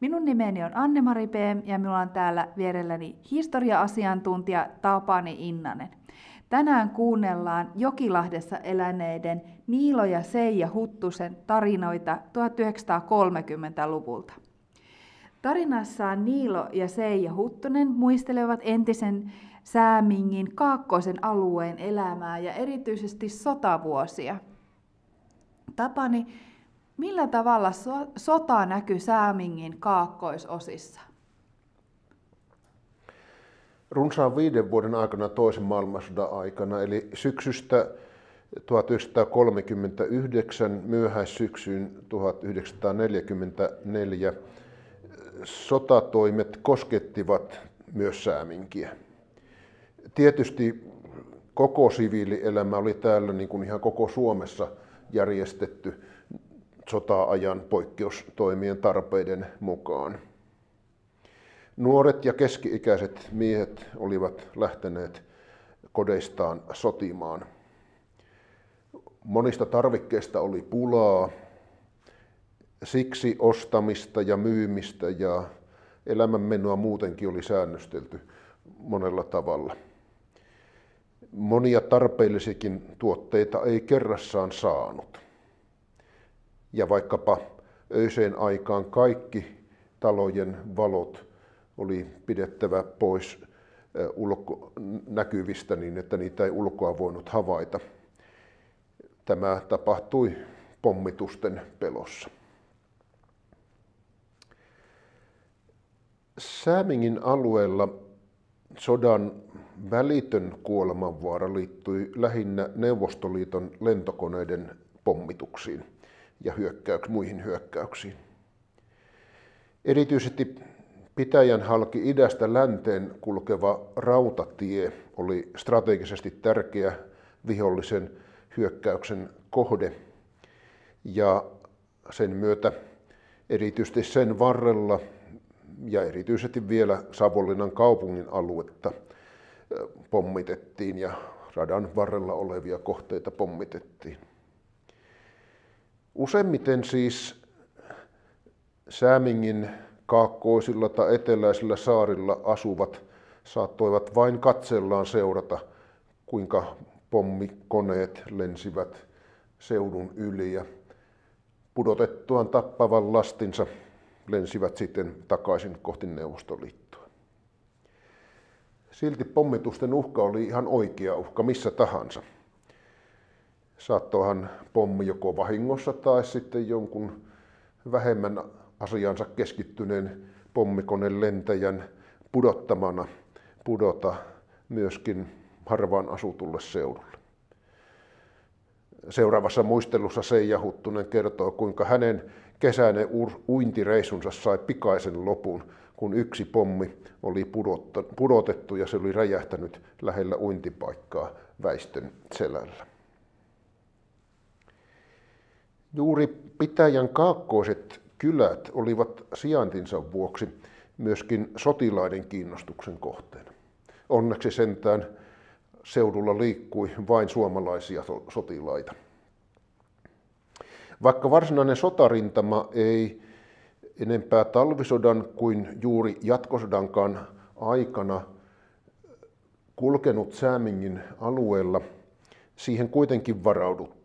Minun nimeni on Anne-Mari P. ja minulla on täällä vierelläni historia-asiantuntija Tapani Innanen. Tänään kuunnellaan Jokilahdessa eläneiden Niilo ja Seija Huttusen tarinoita 1930-luvulta. Tarinassaan Niilo ja Seija Huttunen muistelevat entisen Säämingin kaakkoisen alueen elämää ja erityisesti sotavuosia. Tapani, Millä tavalla so- sota näkyy Säämingin kaakkoisosissa? Runsaan viiden vuoden aikana toisen maailmansodan aikana, eli syksystä 1939 myöhäissyksyyn 1944 sotatoimet koskettivat myös Sääminkiä. Tietysti koko siviilielämä oli täällä niin kuin ihan koko Suomessa järjestetty sota-ajan poikkeustoimien tarpeiden mukaan. Nuoret ja keski-ikäiset miehet olivat lähteneet kodeistaan sotimaan. Monista tarvikkeista oli pulaa, siksi ostamista ja myymistä ja elämänmenoa muutenkin oli säännöstelty monella tavalla. Monia tarpeellisikin tuotteita ei kerrassaan saanut ja vaikkapa öiseen aikaan kaikki talojen valot oli pidettävä pois ulko- näkyvistä niin, että niitä ei ulkoa voinut havaita. Tämä tapahtui pommitusten pelossa. Säämingin alueella sodan välitön kuolemanvaara liittyi lähinnä Neuvostoliiton lentokoneiden pommituksiin – ja hyökkäyks, muihin hyökkäyksiin. Erityisesti pitäjän halki idästä länteen kulkeva rautatie oli strategisesti tärkeä vihollisen hyökkäyksen kohde. Ja sen myötä erityisesti sen varrella ja erityisesti vielä Savonlinnan kaupungin aluetta pommitettiin ja radan varrella olevia kohteita pommitettiin. Useimmiten siis Säämingin kaakkoisilla tai eteläisillä saarilla asuvat saattoivat vain katsellaan seurata, kuinka pommikoneet lensivät seudun yli ja pudotettuaan tappavan lastinsa lensivät sitten takaisin kohti Neuvostoliittoa. Silti pommitusten uhka oli ihan oikea uhka missä tahansa saattoihan pommi joko vahingossa tai sitten jonkun vähemmän asiansa keskittyneen pommikoneen lentäjän pudottamana pudota myöskin harvaan asutulle seudulle. Seuraavassa muistelussa Seija Huttunen kertoo, kuinka hänen kesäinen uintireisunsa sai pikaisen lopun, kun yksi pommi oli pudotettu ja se oli räjähtänyt lähellä uintipaikkaa väistön selällä. Juuri pitäjän kaakkoiset kylät olivat sijaintinsa vuoksi myöskin sotilaiden kiinnostuksen kohteena. Onneksi sentään seudulla liikkui vain suomalaisia sotilaita. Vaikka varsinainen sotarintama ei enempää talvisodan kuin juuri jatkosodankaan aikana kulkenut Säämingin alueella, siihen kuitenkin varauduttiin.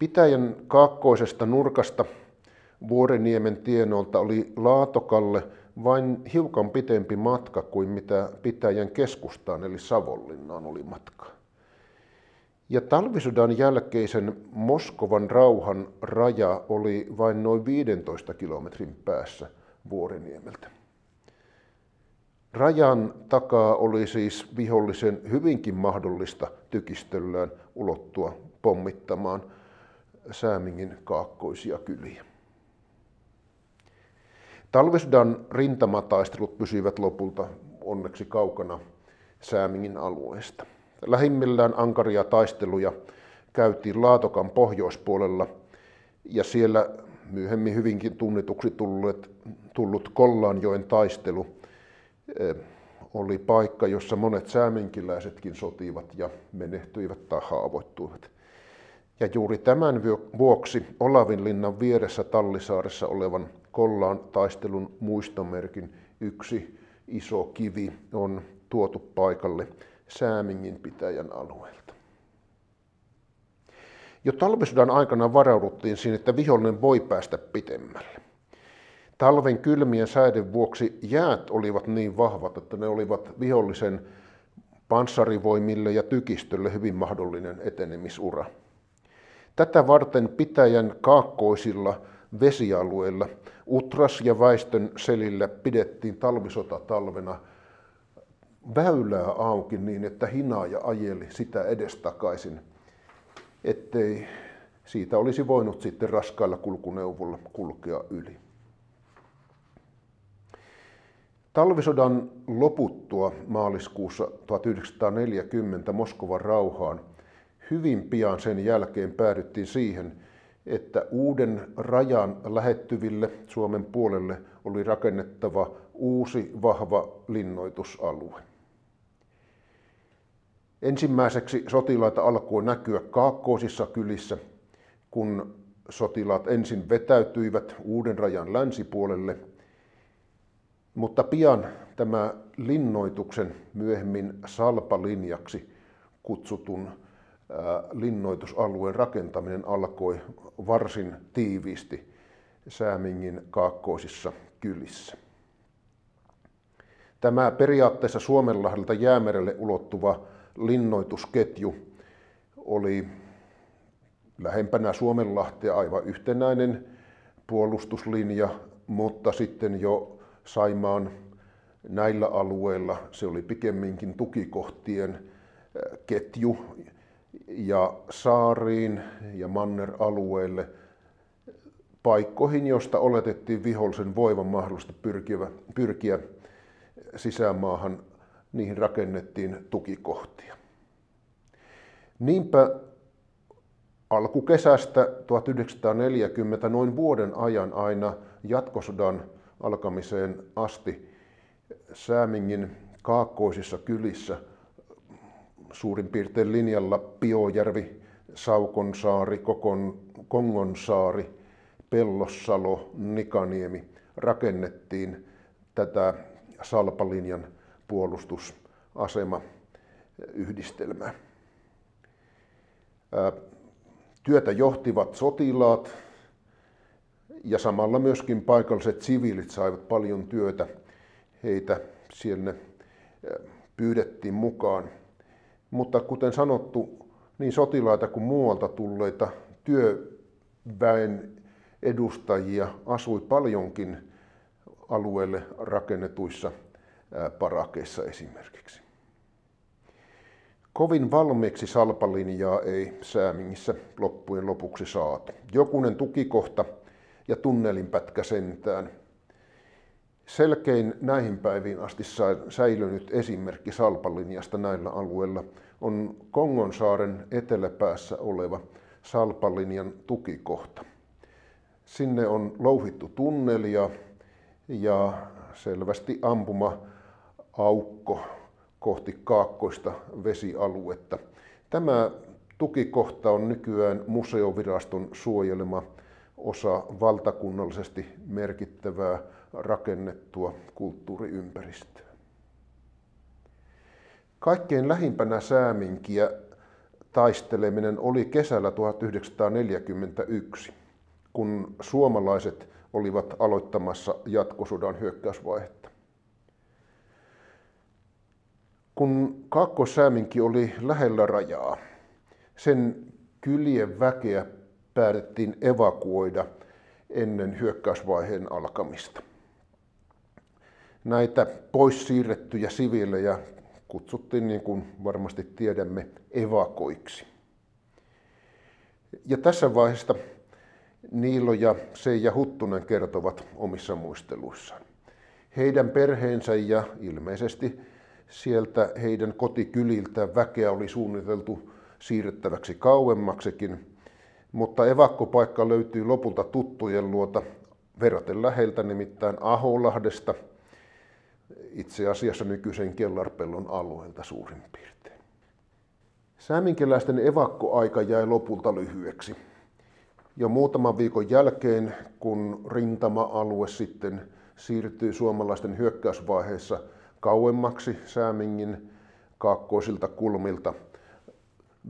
Pitäjän kaakkoisesta nurkasta Vuoreniemen tienolta oli Laatokalle vain hiukan pitempi matka kuin mitä Pitäjän keskustaan eli Savonlinnaan oli matka. Ja talvisodan jälkeisen Moskovan rauhan raja oli vain noin 15 kilometrin päässä Vuoriniemeltä. Rajan takaa oli siis vihollisen hyvinkin mahdollista tykistöllään ulottua pommittamaan – Säämingin kaakkoisia kyliä. Talvisdan rintamataistelut pysyivät lopulta onneksi kaukana Säämingin alueesta. Lähimmillään ankaria taisteluja käytiin Laatokan pohjoispuolella ja siellä myöhemmin hyvinkin tunnetuksi tullut, tullut Kollanjoen taistelu eh, oli paikka, jossa monet sääminkiläisetkin sotivat ja menehtyivät tai haavoittuivat. Ja juuri tämän vuoksi Olavinlinnan vieressä Tallisaaressa olevan Kollaan taistelun muistomerkin yksi iso kivi on tuotu paikalle Säämingin pitäjän alueelta. Jo talvisodan aikana varauduttiin siihen, että vihollinen voi päästä pitemmälle. Talven kylmien säiden vuoksi jäät olivat niin vahvat, että ne olivat vihollisen panssarivoimille ja tykistölle hyvin mahdollinen etenemisura. Tätä varten pitäjän kaakkoisilla vesialueilla Utras ja väistön selillä pidettiin talvisota talvena väylää auki niin, että hinaaja ajeli sitä edestakaisin, ettei siitä olisi voinut sitten raskailla kulkuneuvolla kulkea yli. Talvisodan loputtua maaliskuussa 1940 Moskovan rauhaan hyvin pian sen jälkeen päädyttiin siihen, että uuden rajan lähettyville Suomen puolelle oli rakennettava uusi vahva linnoitusalue. Ensimmäiseksi sotilaita alkoi näkyä kaakkoisissa kylissä, kun sotilaat ensin vetäytyivät uuden rajan länsipuolelle, mutta pian tämä linnoituksen myöhemmin salpalinjaksi kutsutun linnoitusalueen rakentaminen alkoi varsin tiiviisti Säämingin kaakkoisissa kylissä. Tämä periaatteessa Suomenlahdelta Jäämerelle ulottuva linnoitusketju oli lähempänä Suomenlahtea aivan yhtenäinen puolustuslinja, mutta sitten jo Saimaan näillä alueilla se oli pikemminkin tukikohtien ketju, ja saariin ja manner-alueelle paikkoihin, josta oletettiin vihollisen voivan mahdollisesti pyrkiä, pyrkiä sisämaahan, niihin rakennettiin tukikohtia. Niinpä alkukesästä 1940 noin vuoden ajan aina jatkosodan alkamiseen asti Säämingin kaakkoisissa kylissä – suurin piirtein linjalla Piojärvi, Saukonsaari, Kokon, Kongonsaari, Pellossalo, Nikaniemi rakennettiin tätä Salpalinjan puolustusasema yhdistelmää. Työtä johtivat sotilaat ja samalla myöskin paikalliset siviilit saivat paljon työtä. Heitä sinne pyydettiin mukaan. Mutta kuten sanottu, niin sotilaita kuin muualta tulleita työväen edustajia asui paljonkin alueelle rakennetuissa parakeissa esimerkiksi. Kovin valmiiksi salpalinjaa ei Säämingissä loppujen lopuksi saatu. Jokunen tukikohta ja tunnelinpätkä sentään – Selkein näihin päiviin asti säilynyt esimerkki Salpalinjasta näillä alueilla on Kongonsaaren eteläpäässä oleva Salpalinjan tukikohta. Sinne on louhittu tunnelia ja selvästi ampuma aukko kohti kaakkoista vesialuetta. Tämä tukikohta on nykyään museoviraston suojelema osa valtakunnallisesti merkittävää rakennettua kulttuuriympäristöä. Kaikkein lähimpänä sääminkiä taisteleminen oli kesällä 1941, kun suomalaiset olivat aloittamassa jatkosodan hyökkäysvaihetta. Kun Kaakkois-Sääminki oli lähellä rajaa, sen kylien väkeä päätettiin evakuoida ennen hyökkäysvaiheen alkamista näitä pois siirrettyjä siviilejä kutsuttiin, niin kuin varmasti tiedämme, evakoiksi. Ja tässä vaiheessa Niilo ja Seija Huttunen kertovat omissa muisteluissaan. Heidän perheensä ja ilmeisesti sieltä heidän kotikyliltä väkeä oli suunniteltu siirrettäväksi kauemmaksikin, mutta evakkopaikka löytyi lopulta tuttujen luota verraten läheltä, nimittäin Aholahdesta, itse asiassa nykyisen Kellarpellon alueelta suurin piirtein. Sääminkeläisten evakkoaika jäi lopulta lyhyeksi. Jo muutaman viikon jälkeen, kun rintama-alue sitten siirtyi suomalaisten hyökkäysvaiheessa kauemmaksi Säämingin kaakkoisilta kulmilta,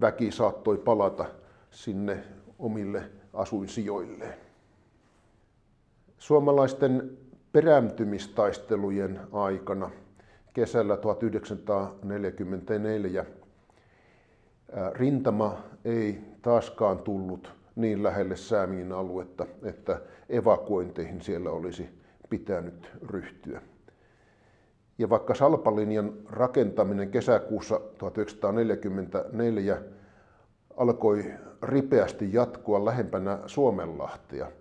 väki saattoi palata sinne omille asuinsijoilleen. Suomalaisten perääntymistaistelujen aikana kesällä 1944 rintama ei taaskaan tullut niin lähelle Säämingin aluetta, että evakuointeihin siellä olisi pitänyt ryhtyä. Ja vaikka Salpalinjan rakentaminen kesäkuussa 1944 alkoi ripeästi jatkua lähempänä Suomenlahtia,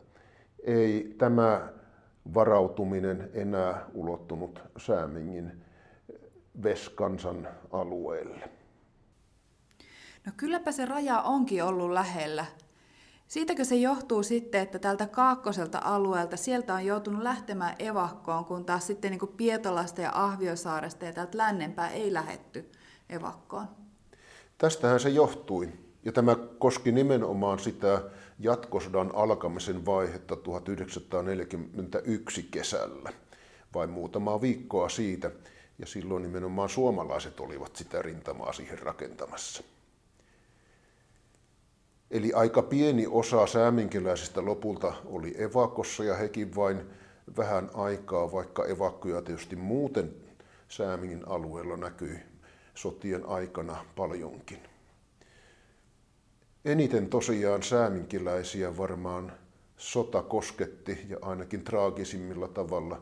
ei tämä varautuminen enää ulottunut Säämingin Veskansan alueelle. No kylläpä se raja onkin ollut lähellä. Siitäkö se johtuu sitten, että tältä kaakkoselta alueelta sieltä on joutunut lähtemään evakkoon, kun taas sitten niin Pietolasta ja Ahviosaaresta ja täältä lännempää ei lähetty evakkoon? Tästähän se johtui. Ja tämä koski nimenomaan sitä jatkosodan alkamisen vaihetta 1941 kesällä, vai muutamaa viikkoa siitä, ja silloin nimenomaan suomalaiset olivat sitä rintamaa siihen rakentamassa. Eli aika pieni osa sääminkiläisistä lopulta oli evakossa ja hekin vain vähän aikaa, vaikka evakkoja tietysti muuten Säämingin alueella näkyi sotien aikana paljonkin. Eniten tosiaan sääminkiläisiä varmaan sota kosketti ja ainakin traagisimmilla tavalla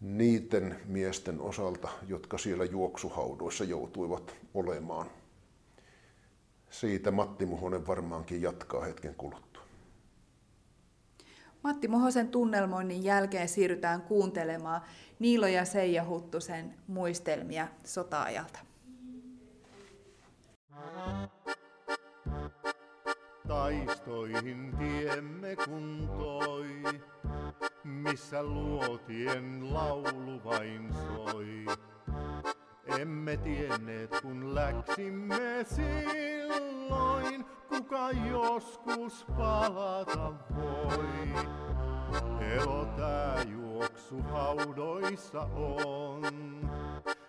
niiden miesten osalta, jotka siellä juoksuhaudoissa joutuivat olemaan. Siitä Matti Muhonen varmaankin jatkaa hetken kuluttua. Matti Muhosen tunnelmoinnin jälkeen siirrytään kuuntelemaan Niilo ja Seija Huttusen muistelmia sota-ajalta. Taistoihin tiemme kuntoi, missä luotien laulu vain soi. Emme tienneet kun läksimme silloin, kuka joskus palata voi. Elo tää juoksu haudoissa on,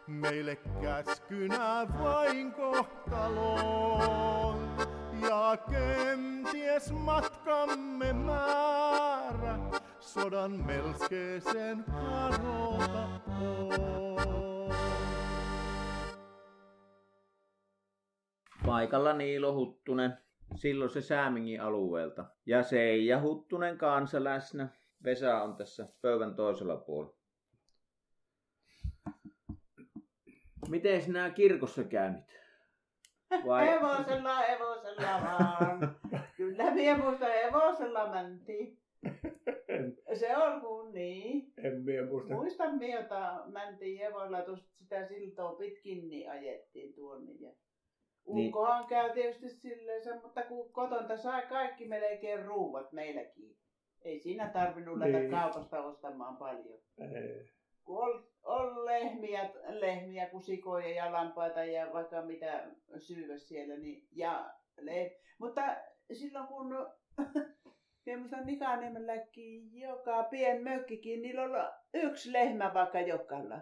meille käskynä vain kohtaloon. Ja kenties matkamme määrä sodan melskeeseen on. Paikalla Niilo Huttunen, silloin se Säämingin alueelta. Ja Seija Huttunen kanssa läsnä. Vesa on tässä pöydän toisella puolella. Miten sinä kirkossa käynyt? Vai? Hevosella, hevosella vaan. Kyllä minä muista hevosella mentiin. Se on kun niin. En minä muista. Muistan minä, jota mentiin hevosella tuosta sitä siltoa pitkin, niin ajettiin tuonne. Ja Niin. Ukkohan käy tietysti silleen, mutta kun kotonta sai kaikki melkein ruuat meilläkin. Ei siinä tarvinnut lähteä Niin. kaupasta ostamaan paljon. Ei. Kun on lehmiä, lehmiä, kusikoja ja lampaita ja vaikka mitä syyvä siellä, niin ja le- Mutta silloin kun muistan Nikaniemelläkin joka pien mökkikin, niillä oli yksi lehmä vaikka jokalla.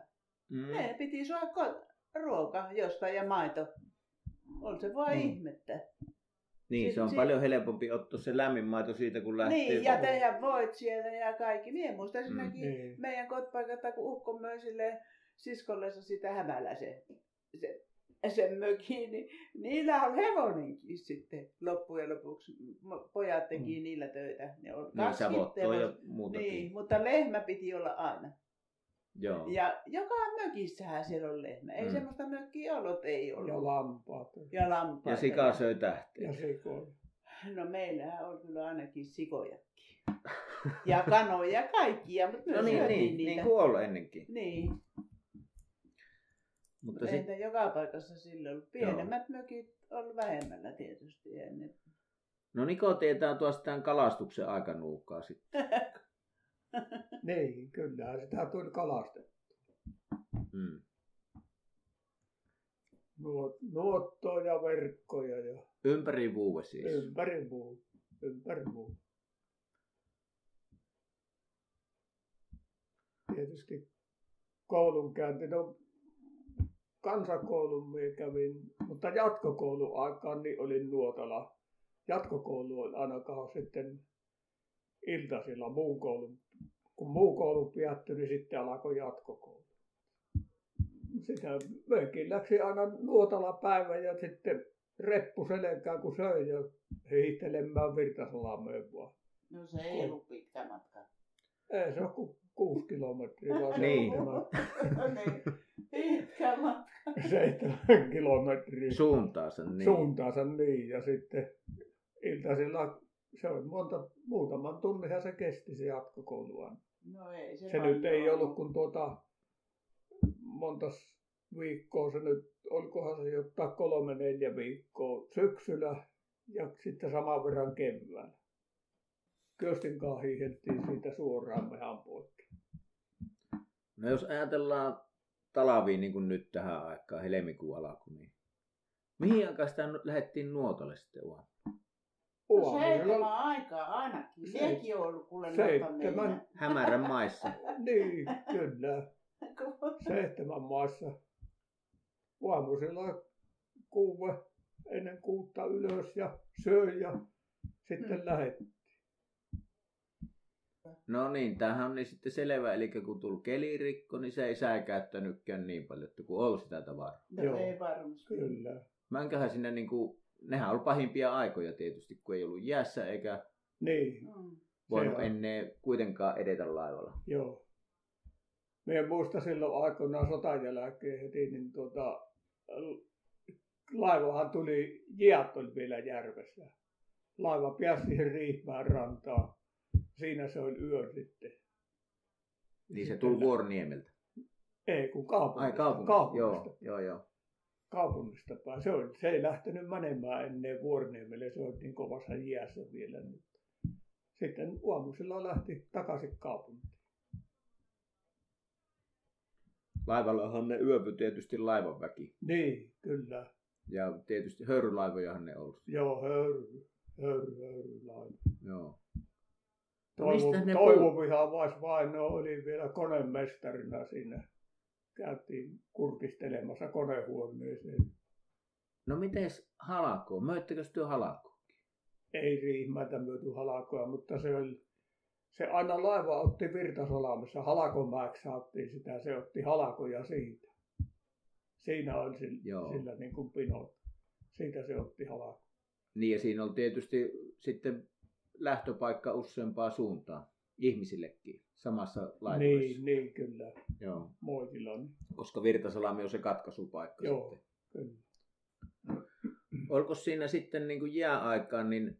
Mm. Ne piti saada ruoka jostain ja maito. On se vaan Mm. ihmettä. Niin, se on Si- paljon helpompi ottaa se lämmin maito siitä, kun lähtee. Niin, ja tehdä voit siellä ja kaikki. Mie muistan Mm. siinäkin Niin. meidän kotipaikalta, kun ukko möi sille siskollensa sitä hämällä se, se, sen mökin, niin niillä on hevonenkin sitten loppujen lopuksi. Pojat teki Mm. niillä töitä. Ne on Niin, kaksi ja muutakin. Niin, mutta lehmä piti olla aina. Joo. Ja joka mökissähän siellä on lehmä. Ei Mm. semmoista mökkiä ollut, ei ollut. Ja lampaat. ja lampaita. Ja sika söi tähteä. Ja sikoja. No meillähän on kyllä ainakin sikojakin. Ja kanoja kaikkia, mutta No niin, syötiin niin, niitä. niin kuin ollut ennenkin. Niin. Mutta sit, niitä joka paikassa silloin ollut. Pienemmät mökit on vähemmällä tietysti ennen. no Niko tietää tuosta tämän kalastuksen aikanuukaa sitten. Niin, kyllähän sitä tuli kalastettu. Mm. Nuot, nuottoja ja verkkoja ja Ympäri vuosi siis. ympäri muu. Ympäri muu. Tietysti koulunkäynti, no kansakoulun minä kävin, mutta jatkokoulun aikaan niin olin nuotalla. Jatkokoulu oli ainakaan sitten iltasilla muun koulun. Kun muu koulu päättyi, niin sitten alkoi jatkokoulu. Sitä möikin läksi aina nuotalla päivä ja sitten reppu selkään kun söi ja hiihtelemään Virtasalameen vaan. No se ei ollut pitkä matka. Ei se ole kuin kuusi kilometriä, vaan Niin. seitsemän, niin. Pitkä matka. seitsemän kilometriä Suuntaansa niin. suuntaansa niin. Ja sitten iltasilla se oli monta, muutaman tunninhan se kesti se jatkokoulu aina. No ei se Se nyt ei ollut kuin tuota monta viikkoa, se nyt, olikohan se jotain kolme neljä viikkoa syksyllä ja sitten saman verran keväällä. Köstin kanssa hiiheltiin siitä suoraan mehän poikki. No jos ajatellaan talviin niin kuin nyt tähän aikaan, helmikuun alku, niin mihin aikaan sitä lähdettiin nuotalle sitten vaan? No seitsemän aikaa ainakin. Se- Minäkin olen ollut kuule seitsemän. Hämärän maissa. Niin, kyllä. Seitsemän maassa. Aamusella kuuve ennen kuutta ylös ja söi ja sitten Hmm. lähdettiin. No niin, tämähän on niin sitten selvä, eli kun tuli kelirikko, niin se ei säikäyttänytkään niin paljon, että kun oli sitä tavaraa. No Joo. ei varmasti. Kyllä. Mä enköhän sinne niin kuin, nehän oli pahimpia aikoja tietysti, kun ei ollut jäässä eikä Niin, Mm. voinut ennen kuitenkaan edetä laivalla. joo. Meidän muista silloin aikoinaan sotan jälkeen heti, niin tuota, laivahan tuli, jäät oli vielä järvessä. Laiva pääsi siihen Riihmään rantaan. Siinä se oli yö sitten. Niin se tuli Vuoriniemeltä. Ei, kun kaupungista. Ai kaupungista. kaupungista. Joo, joo, joo. Kaupungista päin. Se, oli, se ei lähtenyt menemään ennen Vuoriniemelle, se oli niin kovassa jäässä vielä nyt. Sitten aamusilla lähti takaisin kaupunkiin. Laivallahan ne yöpy tietysti laivan väki. Niin, kyllä. Ja tietysti höyrylaivojahan ne ollut. Joo, höyry, höyry, höyry, laiva. Joo. Toivo, mistä ne Toivo Vihavais Vaino oli vielä konemestarina siinä. Käytiin kurkistelemassa konehuoneeseen. No mites halako? Möittekö työ halako? Ei riihmäitä myöty halakoa, mutta se oli, se aina laiva otti Virtasalamessa, Halakomäeksi saattiin sitä, se otti halakoja siitä. Siinä oli sillä, Joo. sillä niin kuin pinot. Siitä se otti halako. Niin ja siinä oli tietysti sitten lähtöpaikka useampaa suuntaan. Ihmisillekin samassa laivoissa. Niin, niin kyllä. Joo. Moitilla on. Koska Virtasalami on se katkaisupaikka Joo. sitten. Kyllä. Oliko siinä sitten niin kuin jääaikaan niin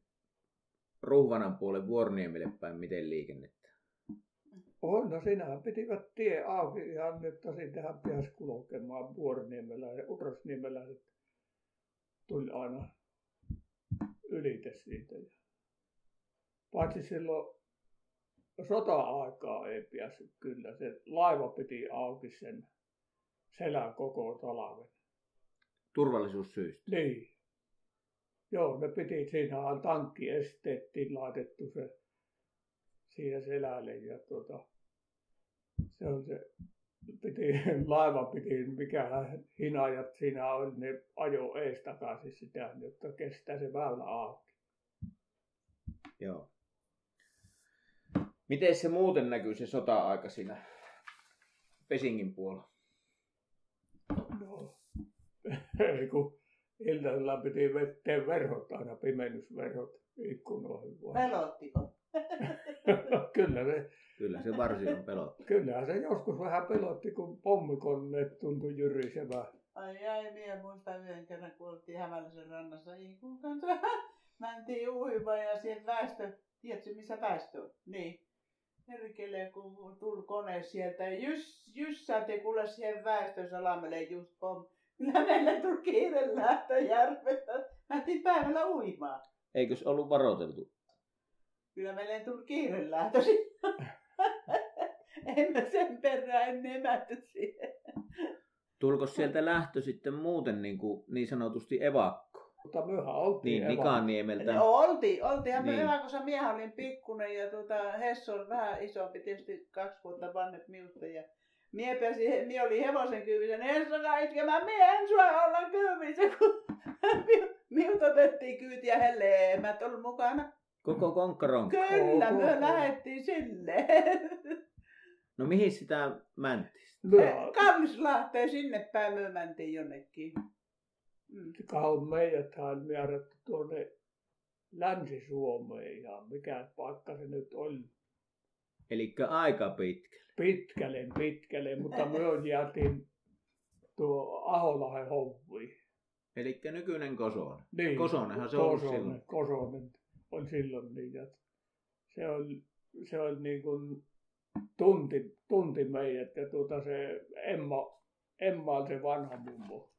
Ruhvanan puolen Vuorniemelle päin miten liikennettä? On, no sinähän pitivät tie auki ihan, että siitähän pääsi kulkemaan Utrasniemellä sitten tuli aina ylite siitä. Paitsi silloin sota-aikaa ei päässyt kyllä. Se laiva piti auki sen selän koko talven. Turvallisuussyistä. Niin. Joo, ne piti, siinähän tankkiesteettiin laitettu se siihen selälle ja tuota, se on se, piti, laiva piti, mikä hinajat siinä oli, ne ajo ees takaisin sitä, jotta kestää se väylä auki. Joo. Miten se muuten näkyy se sota-aika siinä Pesingin puolella? No, ei kun iltasella piti vetää verhot aina, pimennysverhot ikkunoihin vaan. Pelottiko? Kyllä se Kyllä se varsin on pelottu. Kyllähän se joskus vähän pelotti, kun pommikoneet tuntui jyrisevän. Ai ai, minä muistan yhden kerran, kun oltiin Hämäläisen rannassa Iikun kanssa. mentiin uimaan ja siihen väestö, tiedätkö missä väestö on? Niin. Herkele, kun tuli kone sieltä jys, jyssäti kuule siihen väestön salamelle just pom. Kyllä meille tuli kiire lähtö järvestä. Mentiin päivällä uimaan. Eikös ollut varoiteltu? Kyllä meille tuli kiire lähtö En mä sen perään emätty siihen. Tulko sieltä lähtö sitten muuten niin, kuin, niin sanotusti evakko? Mutta mehän oltiin Niin. Nikaniemeltä. No, oltiin, oltiin. Niin. Mä, kun miehän olin pikkunen ja tuota, Hessu on vähän isompi, tietysti kaksi vuotta vanhet miusta. Ja mie, pääsi, mie oli hevosen kyyvissä, niin Hessu alkaa itkemään, mie en sua olla kyyvissä, kun miut otettiin kyytiä helleen, mä et ollut mukana. Koko konkkaron. Kyllä, Koko- me lähdettiin silleen. No mihin sitä mäntti? Me, Kallislahteen sinne päin me mentiin jonnekin. Mm. kauan meidät on määrätty tuonne Länsi-Suomeen ja mikä paikka se nyt oli. Eli aika pitkä. Pitkälle, pitkälle, mutta me jäätiin tuo Aholahen hovviin. Eli nykyinen Kosonen. Niin, Kosonenhan se on Kosonen, silloin. Kosonen oli silloin niin, että se oli, se oli niin kuin tunti, tunti meidät ja tuota se Emma, Emma oli se vanha mummo.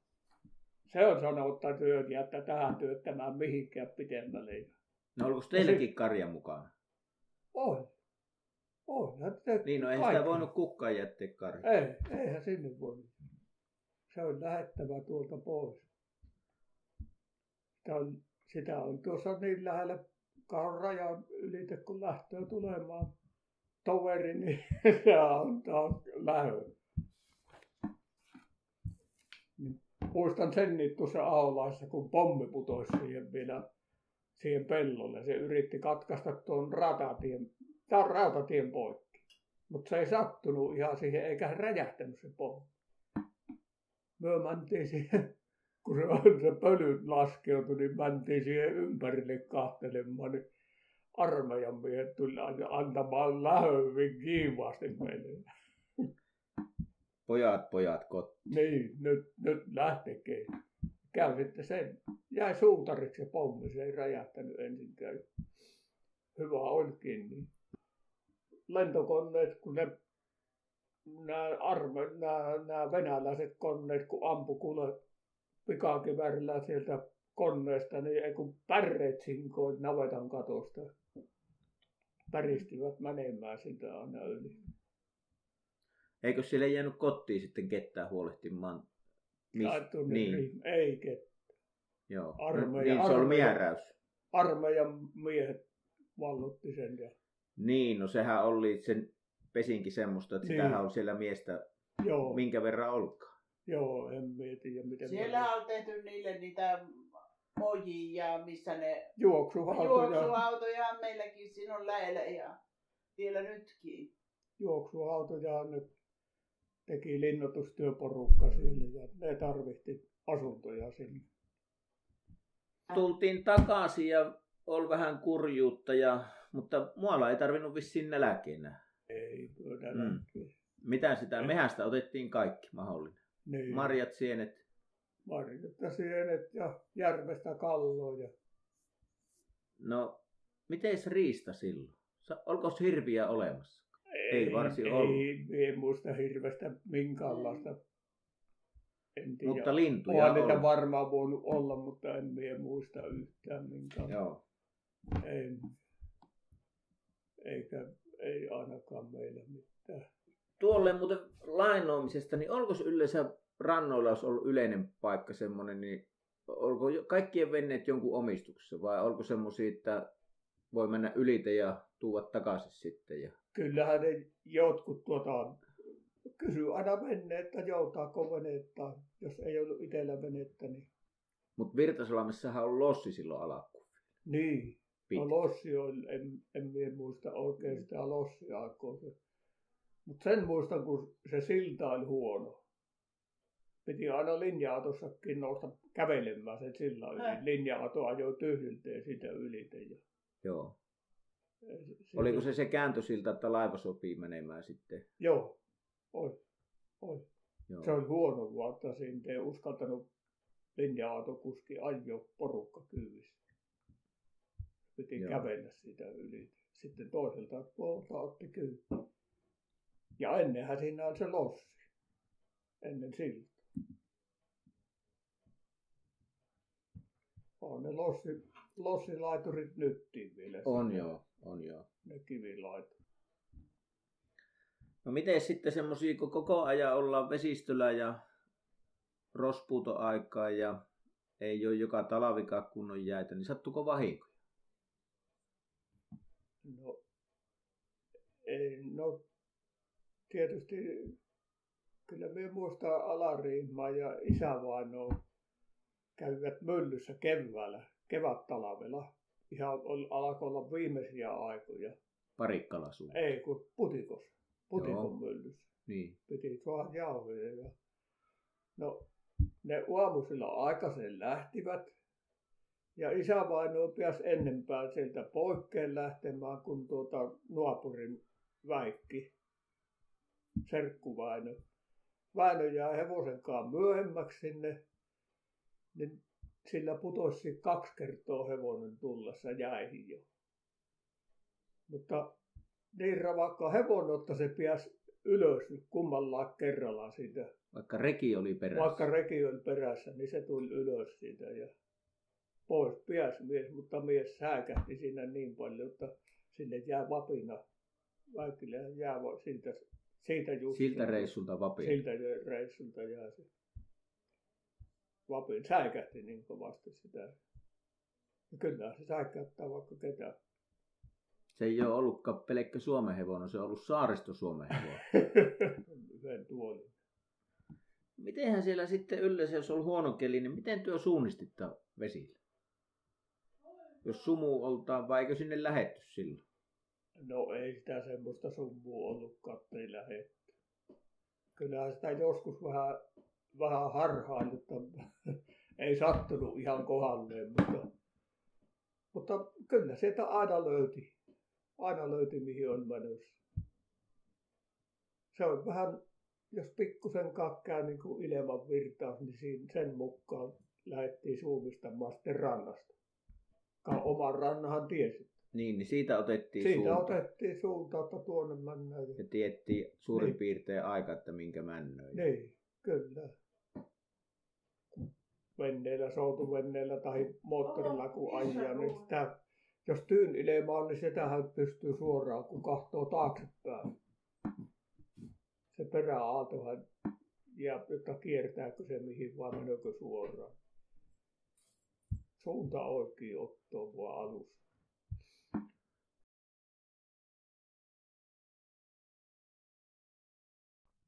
Se on sanonut, että työt jättä tähän työttämään mihinkään pitemmälle. No oliko teilläkin karja mukana? Oi. Oi. ja te- Niin, no ei kaikki. sitä voinut kukaan jättää karjaa. Ei, eihän sinne voi. Se on lähettävä tuolta pois. Sitä on, sitä on tuossa niin lähellä rajan ylite, kun lähtee tulemaan toveri, niin se on taas lähö. Niin Muistan senkin tuossa Aulaissa, kun pommi putosi siihen vielä siihen pellolle. Se yritti katkaista tuon ratatien, tämän rautatien poikki. Mutta se ei sattunut ihan siihen, eikä räjähtänyt se pommi. Me mentiin siihen, kun se, se pöly laskeutui, niin mentiin siihen ympärille kahtelemaan, niin armeijan miehet tuli antamaan lähövin kiivaasti meille. Pojat, pojat, kot. Niin, nyt, nyt lähtekee. Käy sitten sen. Jäi suutariksi se pommi, se ei räjähtänyt ensinkään. Hyvä olikin. Niin. Lentokoneet, kun ne nämä, arme, nämä, nämä venäläiset koneet, kun ampu kuule pikakivärillä sieltä koneesta, niin ei kun pärreet sinkoit navetan katosta. Päristivät menemään sitä aina yli. Eikö siellä jäänyt kotiin sitten ketään huolehtimaan? Mis... Niin, ri- Ei ketään. joo. armeija- niin, se oli määräys. armeijan miehet vallotti sen. Ja, Niin, no sehän oli sen pesinkin semmoista, että Niin. sitähän on siellä miestä joo, minkä verran olkaa. joo, en mieti. Ja miten Siellä on tehty niille niitä ojia, missä ne juoksuhautoja, juoksuautoja on meilläkin siinä on lähellä ja vielä nytkin. juoksuhautoja ne teki linnoitustyöporukka siellä ja ne tarvitti asuntoja sinne. Tultiin takaisin ja oli vähän kurjuutta, ja, mutta muualla ei tarvinnut vissiin nälkeenä. Ei pöydä Mm. Mitä sitä? Mehästä otettiin kaikki mahdollinen. niin, Marjat, sienet. marjat sienet ja järvestä kalloja. No, miten riista silloin? Olko hirviä olemassa? Ei varsin ollut. ei, ei muista hirvestä minkäänlaista. En tiedä. Mutta lintuja on. niitä varmaan voinut olla, mutta en minä muista yhtään minkäänlaista. Joo. Ei. Eikä, ei ainakaan meillä mitään. Tuolle muuten lainoimisesta, niin onko yleensä rannoilla, jos ollut yleinen paikka semmoinen, niin onko jo- kaikkien venneet jonkun omistuksessa vai onko semmoisia, että voi mennä ylite ja tuoda takaisin sitten? Ja... Kyllähän ne jotkut tuota, kysyy aina venneet, että joutaako venettä. Jos ei ollut itsellä venettä, niin Mutta Virtasalamessahan on lossi silloin alkuun. niin. Pitkä. No lossi oli, en, en minä muista oikein sitä lossiaikaa. Mutta sen muistan, kun se silta oli huono. Piti aina linja-autossakin nousta kävelemään sen sillä yli. Häh? Linja-auto ajoi tyhjilteen siitä ylite. Ja Niin. se- Oliko se se kääntö siltä, että laiva sopii menemään sitten? Joo, oi, oi. Joo. Se oli huono vuotta, siinä ei uskaltanut linja-autokuski ajo porukka kyyvissä. Piti Joo. kävellä siitä yli. Sitten toiselta puolelta otti kyyti. Ja ennenhän siinä on se lossi. Ennen siltaa. On ne lossi, lossilaiturit nyttiin vielä. On joo, on joo. Ne kivilaiturit. No miten sitten semmoisia, kun koko ajan ollaan vesistöllä ja rospuutoaikaa ja ei ole joka talvikaan kunnon jäitä, niin sattuko vahinkoja? No, ei, no tietysti kyllä me muistaa Alariimaa ja isävaino kävivät myllyssä keväällä, kevättalvella. Ihan ol, alkoi olla viimeisiä aikoja. Parikkala sun. Ei, kun putikos. Putikon Joo. myllyssä. Niin. Piti saada jauhoja. Ja... No, ne aamusilla aikaisin lähtivät. Ja isävaino pääsi ennempään sieltä poikkeen lähtemään, kun tuota naapurin väikki, serkku Väinö. Jäi hevosenkaan myöhemmäksi sinne, niin sillä putosi kaksi kertaa hevonen tullessa jäihin jo. Mutta niin ravakka hevonen, että se pääsi ylös kummallaan kerralla siitä. Vaikka reki oli perässä. Vaikka reki oli perässä, niin se tuli ylös siitä ja pois pääsi mies, mutta mies säikähti siinä niin paljon, että sille jää vapina. Vaikille jää siltä, siitä just. Siltä reissulta vapia. Siltä reissulta jää se vapin. Säikähti niin kovasti sitä. Ja kyllä se säikäyttää vaikka ketä. Se ei ole ollutkaan pelkkä Suomen hevonen, se on ollut saaristo Suomen hevonen. Yhden tuolin. Mitenhän siellä sitten yleensä, jos on huono keli, niin miten työ suunnistitte vesillä? Jos sumu oltaan, vai eikö sinne lähetty silloin? No ei sitä semmoista summua ollutkaan, ei lähetty. Kyllähän sitä joskus vähän, vähän harhaan, mutta ei sattunut ihan kohdalleen, mutta, mutta kyllä sieltä aina löyti. Aina löyti mihin on menossa. Se on vähän, jos pikkusen käy niin kuin ilman virtaus, niin siinä, sen mukaan lähdettiin suunnistamaan sitten rannasta. Ka- Oman rannahan tiesi. Niin, niin siitä otettiin Siitä suunta. otettiin suunta, että tuonne mennään. Ja tiettiin suurin Niin. piirtein aika, että minkä männöi. Niin, kyllä. Venneellä, soutuvenneellä tai moottorilla kun ajaa, niin sitä, jos tyyn ilma on, niin sitähän pystyy suoraan, kun katsoo taaksepäin. Se peräaaltohan jää, jotta kiertääkö se mihin vai menekö suoraan. Suunta oikein ottaa vaan alussa.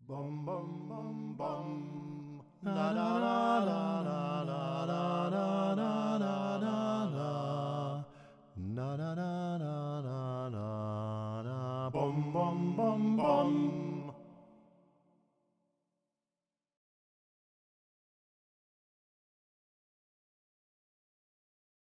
Bum bum bum bum. La la la la bum bum bum.